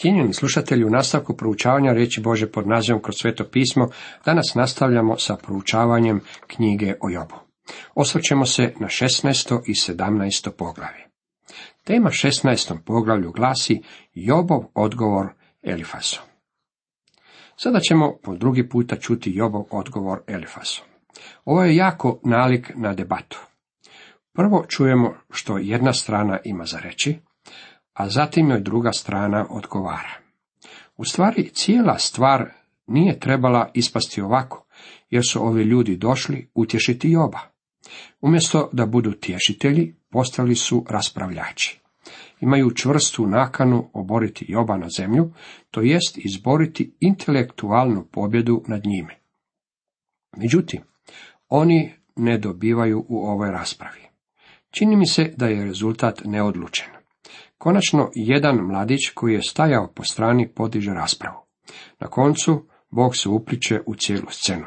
Cijenjeni slušatelji, u nastavku proučavanja reći Bože pod nazivom kroz sveto pismo, danas nastavljamo sa proučavanjem knjige o Jobu. Osvrćemo se na 16. i 17. poglavlje. Tema 16. poglavlju glasi Jobov odgovor Elifasu. Sada ćemo po drugi puta čuti Jobov odgovor Elifasu. Ovo je jako nalik na debatu. Prvo čujemo što jedna strana ima za reći, a zatim joj druga strana odgovara. U stvari, cijela stvar nije trebala ispasti ovako, jer su ovi ljudi došli utješiti Joba. Umjesto da budu tješitelji, postali su raspravljači. Imaju čvrstu nakanu oboriti Joba na zemlju, to jest izboriti intelektualnu pobjedu nad njime. Međutim, oni ne dobivaju u ovoj raspravi. Čini mi se da je rezultat neodlučen. Konačno, jedan mladić koji je stajao po strani podiže raspravu. Na koncu, Bog se upliče u cijelu scenu.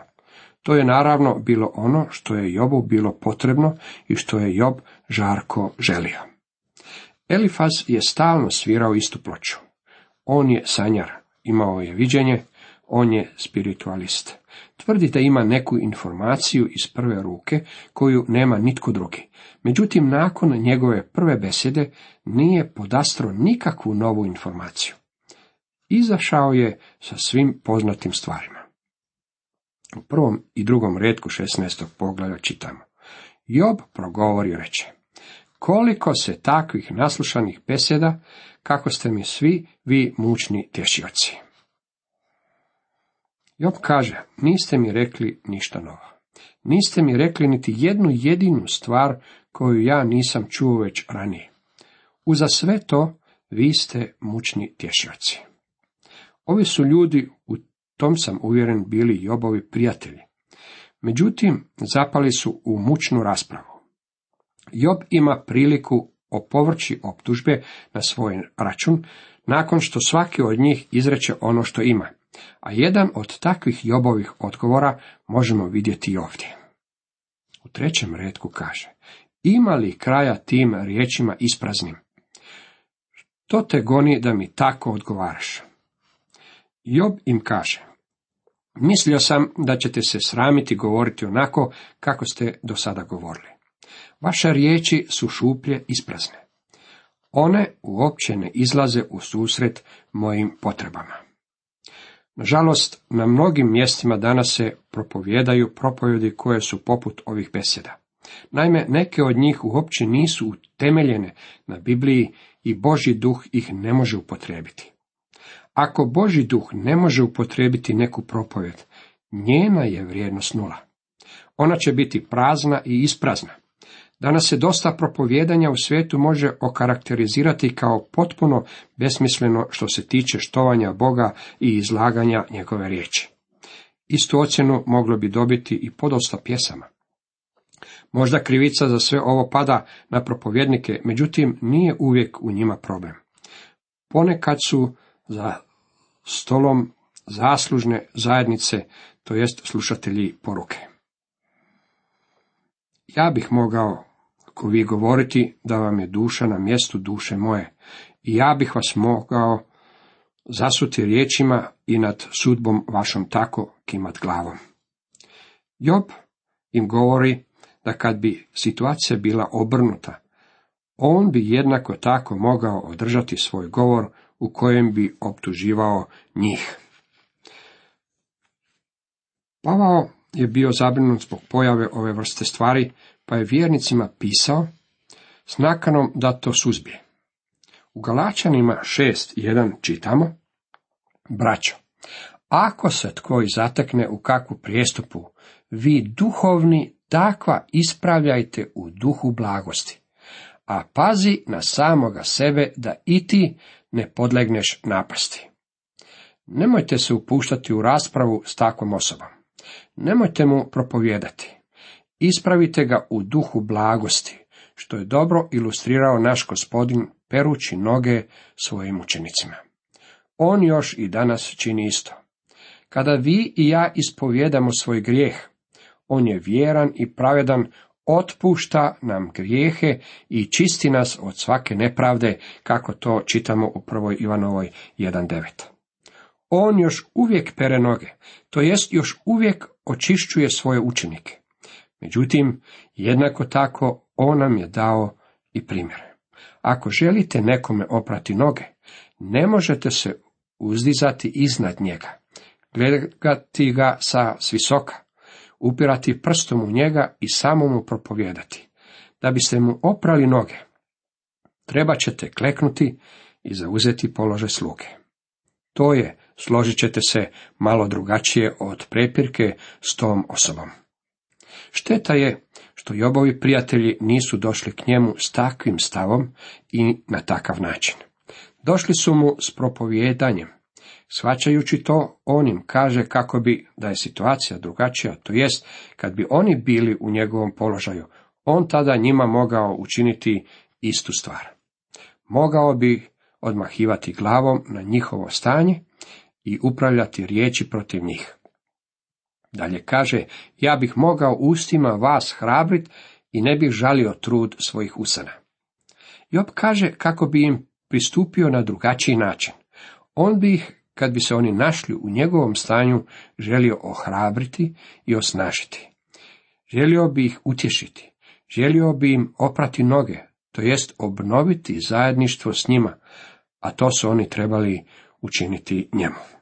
To je naravno bilo ono što je Jobu bilo potrebno i što je Job žarko želio. Elifaz je stalno svirao istu ploču. On je sanjar, imao je viđenje, on je spiritualist. Tvrdi da ima neku informaciju iz prve ruke koju nema nitko drugi. Međutim, nakon njegove prve besede nije podastro nikakvu novu informaciju. Izašao je sa svim poznatim stvarima. U prvom i drugom redku 16. poglavlja čitamo. Job progovori reče. Koliko se takvih naslušanih beseda, kako ste mi svi vi mučni tješioci. Job kaže, niste mi rekli ništa novo. Niste mi rekli niti jednu jedinu stvar koju ja nisam čuo već ranije. Uza sve to vi ste mučni tješioci. Ovi su ljudi, u tom sam uvjeren, bili Jobovi prijatelji. Međutim, zapali su u mučnu raspravu. Job ima priliku opovrći optužbe na svoj račun, nakon što svaki od njih izreče ono što ima. A jedan od takvih Jobovih odgovora možemo vidjeti ovdje. U trećem redku kaže, ima li kraja tim riječima ispraznim? To te goni da mi tako odgovaraš. Job im kaže, mislio sam da ćete se sramiti govoriti onako kako ste do sada govorili. Vaše riječi su šuplje isprazne. One uopće ne izlaze u susret mojim potrebama. Nažalost, na mnogim mjestima danas se propovjedaju propovjedi koje su poput ovih beseda. Naime, neke od njih uopće nisu utemeljene na Bibliji i Boži duh ih ne može upotrijebiti. Ako Boži duh ne može upotrijebiti neku propovjed, njena je vrijednost nula. Ona će biti prazna i isprazna. Danas se dosta propovjedanja u svijetu može okarakterizirati kao potpuno besmisleno što se tiče štovanja Boga i izlaganja njegove riječi. Istu ocjenu moglo bi dobiti i podosta pjesama. Možda krivica za sve ovo pada na propovjednike, međutim nije uvijek u njima problem. Ponekad su za stolom zaslužne zajednice, to jest slušatelji poruke. Ja bih mogao ko vi govoriti da vam je duša na mjestu duše moje, i ja bih vas mogao zasuti riječima i nad sudbom vašom tako kimat glavom. Job im govori da kad bi situacija bila obrnuta, on bi jednako tako mogao održati svoj govor u kojem bi optuživao njih. Pavao je bio zabrinut zbog pojave ove vrste stvari, pa je vjernicima pisao s nakanom da to suzbije. U Galačanima 6.1 čitamo, braćo, ako se tko i zatekne u kakvu prijestupu, vi duhovni takva ispravljajte u duhu blagosti, a pazi na samoga sebe da i ti ne podlegneš napasti. Nemojte se upuštati u raspravu s takvom osobom. Nemojte mu propovijedati. Ispravite ga u duhu blagosti, što je dobro ilustrirao naš gospodin perući noge svojim učenicima. On još i danas čini isto. Kada vi i ja ispovjedamo svoj grijeh, on je vjeran i pravedan, otpušta nam grijehe i čisti nas od svake nepravde, kako to čitamo u prvoj Ivanovoj 1.9. On još uvijek pere noge, to jest još uvijek očišćuje svoje učenike. Međutim, jednako tako on nam je dao i primjere. Ako želite nekome oprati noge, ne možete se uzdizati iznad njega, gledati ga sa svisoka, upirati prstom u njega i samo mu propovijedati. Da biste mu oprali noge, treba ćete kleknuti i zauzeti položaj sluge. To je, složit ćete se, malo drugačije od prepirke s tom osobom. Šteta je što Jobovi prijatelji nisu došli k njemu s takvim stavom i na takav način. Došli su mu s propovjedanjem. Shvaćajući to, on im kaže kako bi, da je situacija drugačija, to jest, kad bi oni bili u njegovom položaju, on tada njima mogao učiniti istu stvar. Mogao bi odmahivati glavom na njihovo stanje i upravljati riječi protiv njih. Dalje kaže, ja bih mogao ustima vas hrabrit i ne bih žalio trud svojih usana. Job kaže kako bi im pristupio na drugačiji način. On bi ih, kad bi se oni našli u njegovom stanju, želio ohrabriti i osnažiti. Želio bi ih utješiti. Želio bi im oprati noge, to jest obnoviti zajedništvo s njima, a to su oni trebali učiniti njemu.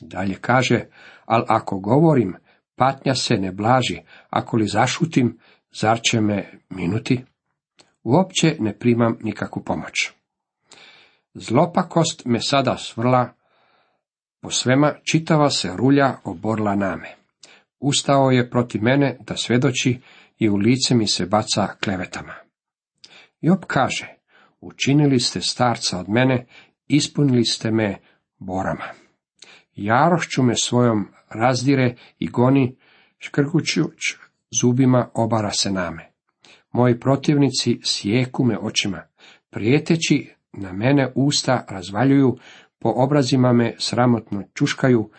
Dalje kaže, ali ako govorim, patnja se ne blaži, ako li zašutim, zar će me minuti? Uopće ne primam nikakvu pomoć. Zlopakost me sada svrla, po svema čitava se rulja oborla name. Ustao je protiv mene da svedoči i u lice mi se baca klevetama. Job kaže, učinili ste starca od mene, ispunili ste me borama. Jarošću me svojom razdire i goni, škrkućuć zubima obara se name. Moji protivnici sjeku me očima, prijeteći na mene usta razvaljuju, po obrazima me sramotno čuškaju,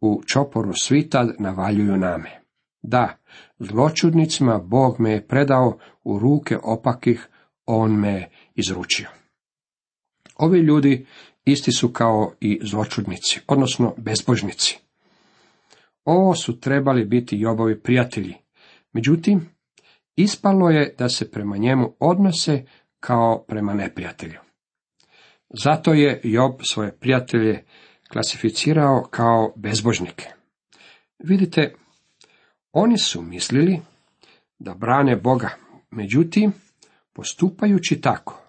u čoporu svita navaljuju name. Da, zločudnicima Bog me je predao u ruke opakih, on me izručio. Ovi ljudi isti su kao i zločudnici, odnosno bezbožnici. Ovo su trebali biti Jobovi prijatelji. Međutim, ispalo je da se prema njemu odnose kao prema neprijatelju. Zato je Job svoje prijatelje klasificirao kao bezbožnike. Vidite, oni su mislili da brane Boga, međutim, postupajući tako,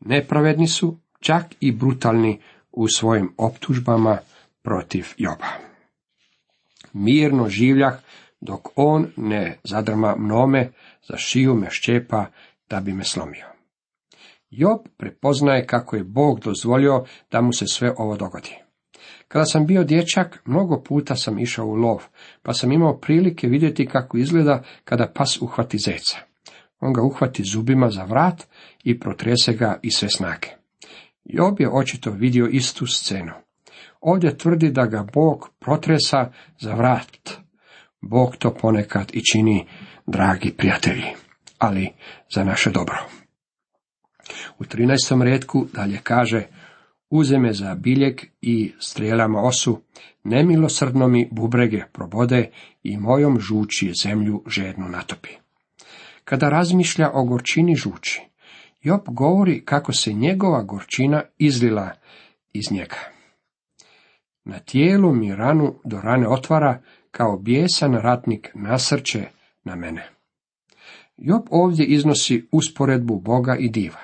nepravedni su čak i brutalni u svojim optužbama protiv Joba. Mirno življah dok on ne zadrma mnome, za šiju me šćepa da bi me slomio. Job prepoznaje kako je Bog dozvolio da mu se sve ovo dogodi. Kada sam bio dječak, mnogo puta sam išao u lov, pa sam imao prilike vidjeti kako izgleda kada pas uhvati zeca. On ga uhvati zubima za vrat i protrese ga i sve snage. Job je očito vidio istu scenu. Ovdje tvrdi da ga Bog protresa za vrat. Bog to ponekad i čini, dragi prijatelji, ali za naše dobro. U 13. redku dalje kaže, uze me za biljeg i strijelama osu, nemilosrdno mi bubrege probode i mojom žuči zemlju žednu natopi. Kada razmišlja o gorčini žuči, Job govori kako se njegova gorčina izlila iz njega. Na tijelu mi ranu do rane otvara, kao bijesan ratnik nasrće na mene. Job ovdje iznosi usporedbu Boga i diva,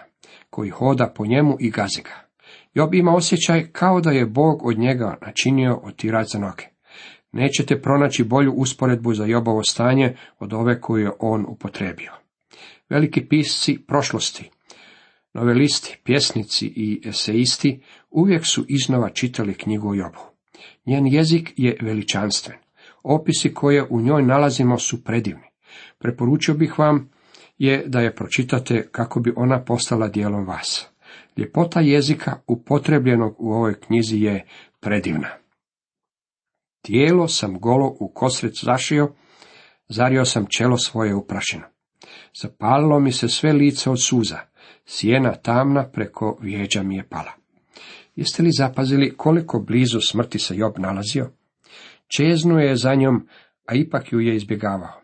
koji hoda po njemu i gazi ga. Job ima osjećaj kao da je Bog od njega načinio otirač za noge. Nećete pronaći bolju usporedbu za Jobovo stanje od ove koju je on upotrebio. Veliki pisci prošlosti, novelisti, pjesnici i eseisti uvijek su iznova čitali knjigu o Jobu. Njen jezik je veličanstven. Opisi koje u njoj nalazimo su predivni. Preporučio bih vam je da je pročitate kako bi ona postala dijelom vas. Ljepota jezika upotrebljenog u ovoj knjizi je predivna. Tijelo sam golo u kosrec zašio, zario sam čelo svoje u. Zapalilo mi se sve lice od suza, sjena tamna preko vijeđa mi je pala. Jeste li zapazili koliko blizu smrti se Job nalazio? Čeznu je za njom, a ipak ju je izbjegavao.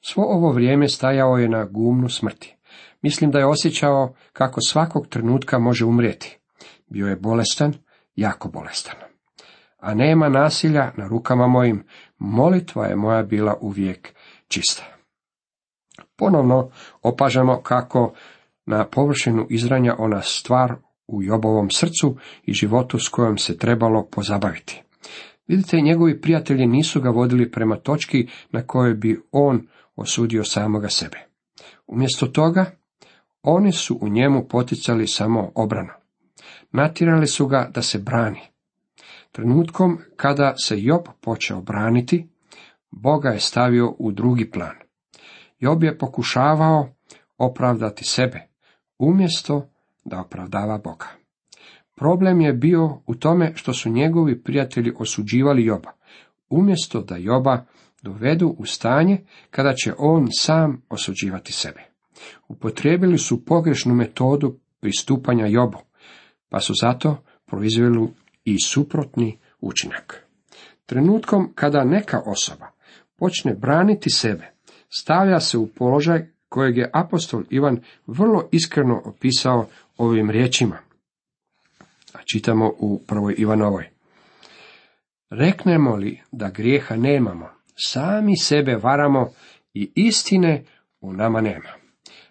Svo ovo vrijeme stajao je na gumnu smrti. Mislim da je osjećao kako svakog trenutka može umrijeti. Bio je bolestan, jako bolestan. A nema nasilja na rukama mojim, molitva je moja bila uvijek čista. Ponovno opažamo kako na površinu izranja ona stvar u Jobovom srcu i životu s kojom se trebalo pozabaviti. Vidite, njegovi prijatelji nisu ga vodili prema točki na kojoj bi on osudio samoga sebe. Umjesto toga, oni su u njemu poticali samo obranu. Natirali su ga da se brani. Trenutkom kada se Job počeo braniti, Boga je stavio u drugi plan. Job je pokušavao opravdati sebe, umjesto da opravdava Boga. Problem je bio u tome što su njegovi prijatelji osuđivali Joba, umjesto da Joba dovedu u stanje kada će on sam osuđivati sebe. Upotrijebili su pogrešnu metodu pristupanja Jobu, pa su zato proizveli i suprotni učinak. Trenutkom kada neka osoba počne braniti sebe, stavlja se u položaj kojeg je apostol Ivan vrlo iskreno opisao ovim riječima. A čitamo u prvoj Ivanovoj. Reknemo li da grijeha nemamo, sami sebe varamo i istine u nama nema.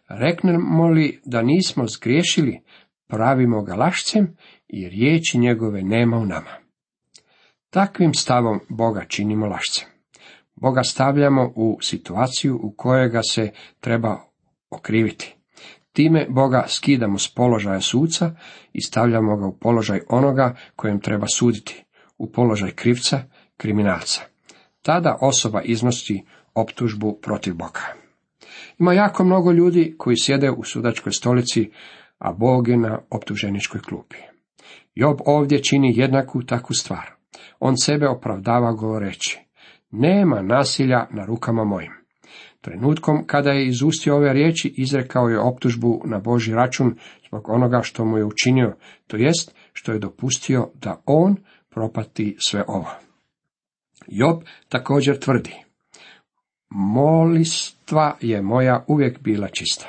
Reknemo li da nismo zgriješili, pravimo ga lašcem i riječi njegove nema u nama. Takvim stavom Boga činimo lašcem. Boga stavljamo u situaciju u kojoj ga se treba okriviti. Time Boga skidamo s položaja suca i stavljamo ga u položaj onoga kojem treba suditi, u položaj krivca, kriminalca. Tada osoba iznosi optužbu protiv Boga. Ima jako mnogo ljudi koji sjede u sudačkoj stolici, a Bog je na optuženičkoj klupi. Job ovdje čini jednaku takvu stvar. On sebe opravdava govoreći, nema nasilja na rukama mojim. Trenutkom kada je izustio ove riječi, izrekao je optužbu na Boži račun zbog onoga što mu je učinio, to jest što je dopustio da on propati sve ovo. Job također tvrdi, molistva je moja uvijek bila čista.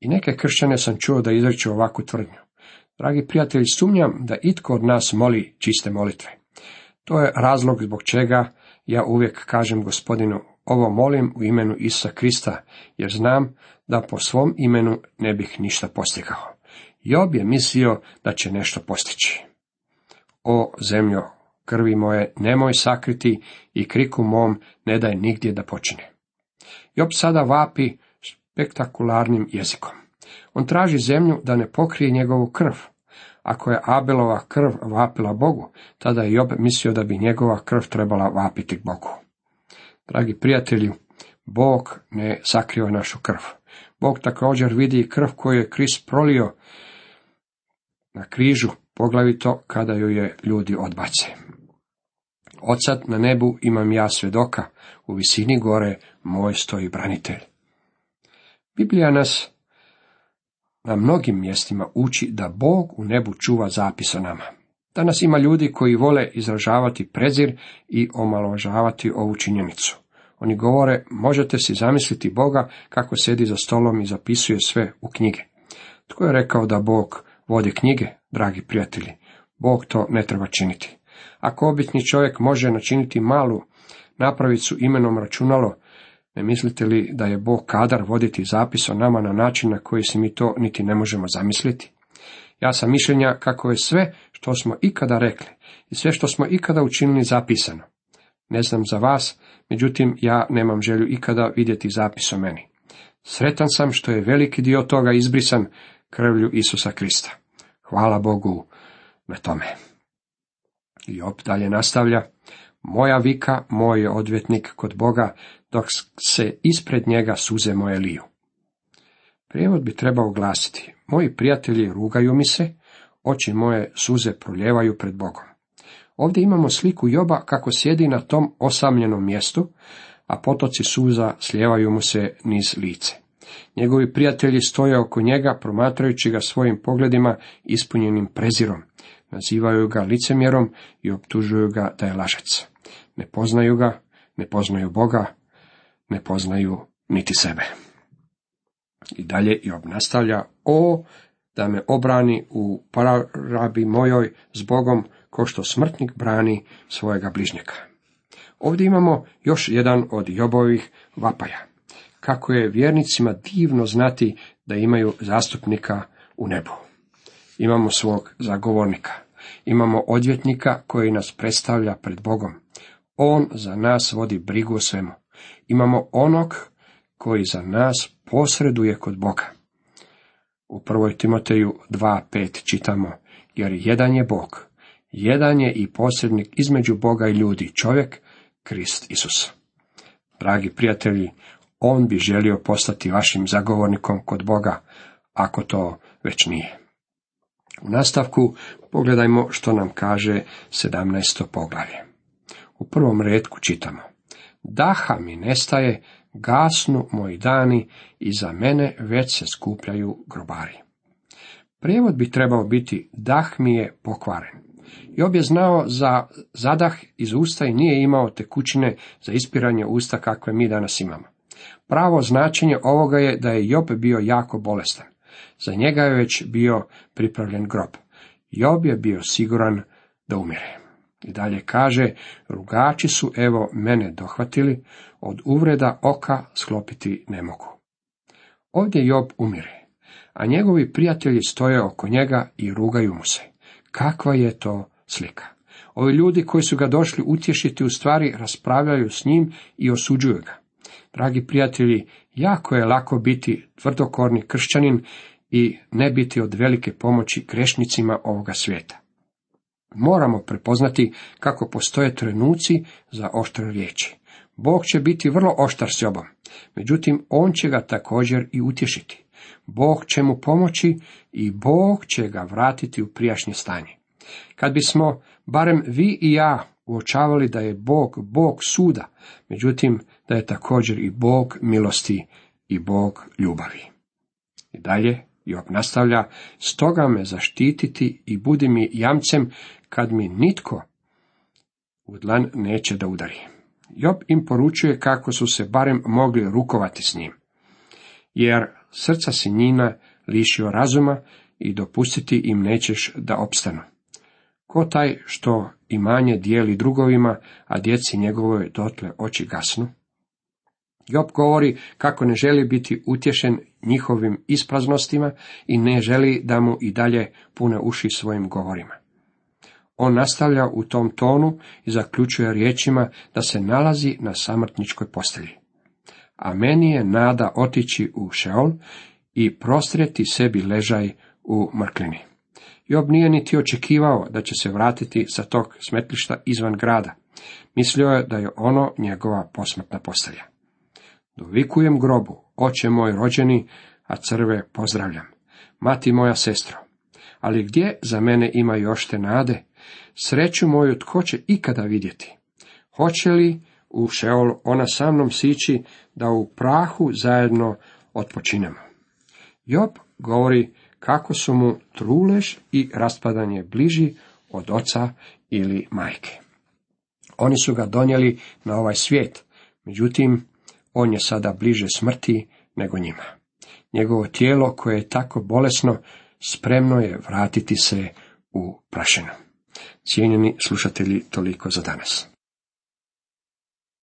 I neke kršćane sam čuo da izreću ovakvu tvrdnju. Dragi prijatelji, sumnjam da itko od nas moli čiste molitve. To je razlog zbog čega ja uvijek kažem gospodinu, ovo molim u imenu Isa Krista, jer znam da po svom imenu ne bih ništa postigao. Job je mislio da će nešto postići. O zemljo, krvi moje, nemoj sakriti i kriku mom ne daj nigdje da počine. Job sada vapi spektakularnim jezikom. On traži zemlju da ne pokrije njegovu krv. Ako je Abelova krv vapila Bogu, tada je Job mislio da bi njegova krv trebala vapiti Bogu. Dragi prijatelji, Bog ne sakriva našu krv. Bog također vidi krv koju je Krist prolio na križu, poglavito kada ju je ljudi odbace. Odsad na nebu imam ja svedoka, u visini gore moj stoji branitelj. Biblija nas na mnogim mjestima uči da Bog u nebu čuva zapis o nama. Danas ima ljudi koji vole izražavati prezir i omalovažavati ovu činjenicu. Oni govore, možete si zamisliti Boga kako sedi za stolom i zapisuje sve u knjige. Tko je rekao da Bog vodi knjige, dragi prijatelji? Bog to ne treba činiti. Ako obični čovjek može načiniti malu napravicu imenom računalo, ne mislite li da je Bog kadar voditi zapis o nama na način na koji se mi to niti ne možemo zamisliti? Ja sam mišljenja kako je sve što smo ikada rekli i sve što smo ikada učinili zapisano. Ne znam za vas, međutim ja nemam želju ikada vidjeti zapis o meni. Sretan sam što je veliki dio toga izbrisan krvlju Isusa Krista. Hvala Bogu na tome. I op dalje nastavlja, moja vika, moj je odvjetnik kod Boga, dok se ispred njega suze moje liju. Prijevod bi trebao glasiti, moji prijatelji rugaju mi se, oči moje suze proljevaju pred Bogom. Ovdje imamo sliku Joba kako sjedi na tom osamljenom mjestu, a potoci suza slijevaju mu se niz lice. Njegovi prijatelji stoje oko njega, promatrajući ga svojim pogledima ispunjenim prezirom. Nazivaju ga licemjerom i optužuju ga da je lažec. Ne poznaju ga, ne poznaju Boga, ne poznaju niti sebe. I dalje Job nastavlja, o, da me obrani u parabi mojoj s Bogom, ko što smrtnik brani svojega bližnjaka. Ovdje imamo još jedan od Jobovih vapaja. Kako je vjernicima divno znati da imaju zastupnika u nebu. Imamo svog zagovornika. Imamo odvjetnika koji nas predstavlja pred Bogom. On za nas vodi brigu o svemu. Imamo onog koji za nas posreduje kod Boga. U prvoj Timoteju 2.5 čitamo, jer jedan je Bog, jedan je i posrednik između Boga i ljudi, čovjek, Krist Isus. Dragi prijatelji, on bi želio postati vašim zagovornikom kod Boga, ako to već nije. U nastavku pogledajmo što nam kaže 17. poglavlje. U prvom redku čitamo. Daha mi nestaje, gasnu moji dani i za mene već se skupljaju grobari. Prijevod bi trebao biti dah mi je pokvaren. Job je znao za zadah iz usta i nije imao tekućine za ispiranje usta kakve mi danas imamo. Pravo značenje ovoga je da je Job bio jako bolestan. Za njega je već bio pripravljen grob. Job je bio siguran da umire. I dalje kaže, rugači su evo mene dohvatili, od uvreda oka sklopiti ne mogu. Ovdje Job umire, a njegovi prijatelji stoje oko njega i rugaju mu se. Kakva je to slika? Ovi ljudi koji su ga došli utješiti u stvari raspravljaju s njim i osuđuju ga. Dragi prijatelji, jako je lako biti tvrdokorni kršćanin i ne biti od velike pomoći grešnicima ovoga svijeta. Moramo prepoznati kako postoje trenuci za oštre riječi. Bog će biti vrlo oštar s Jobom, međutim on će ga također i utješiti. Bog će mu pomoći i Bog će ga vratiti u prijašnje stanje. Kad bismo, barem vi i ja, uočavali da je Bog Bog suda, međutim da je također i Bog milosti i Bog ljubavi. I dalje Job nastavlja, stoga me zaštititi i budi mi jamcem kad mi nitko u dlan neće da udari. Job im poručuje kako su se barem mogli rukovati s njim, jer srca si njina lišio razuma i dopustiti im nećeš da opstanu. Ko taj što imanje dijeli drugovima, a djeci njegovoj dotle oči gasnu? Job govori kako ne želi biti utješen njihovim ispraznostima i ne želi da mu i dalje pune uši svojim govorima. On nastavlja u tom tonu i zaključuje riječima da se nalazi na samrtničkoj postelji. A meni je nada otići u Šeol i prostrijeti sebi ležaj u mrklini. Job nije niti očekivao da će se vratiti sa tog smetlišta izvan grada. Mislio je da je ono njegova posmrtna postelja. Dovikujem grobu, oče moj rođeni, a crve pozdravljam. Mati moja sestro, ali gdje za mene ima još te nade? Sreću moju tko će ikada vidjeti? Hoće li u Šeol ona sa mnom sići da u prahu zajedno odpočinemo? Job govori kako su mu trulež i raspadanje bliži od oca ili majke. Oni su ga donijeli na ovaj svijet, međutim, on je sada bliže smrti nego njima. Njegovo tijelo koje je tako bolesno, spremno je vratiti se u prašinu. Cijenjeni slušatelji, toliko za danas.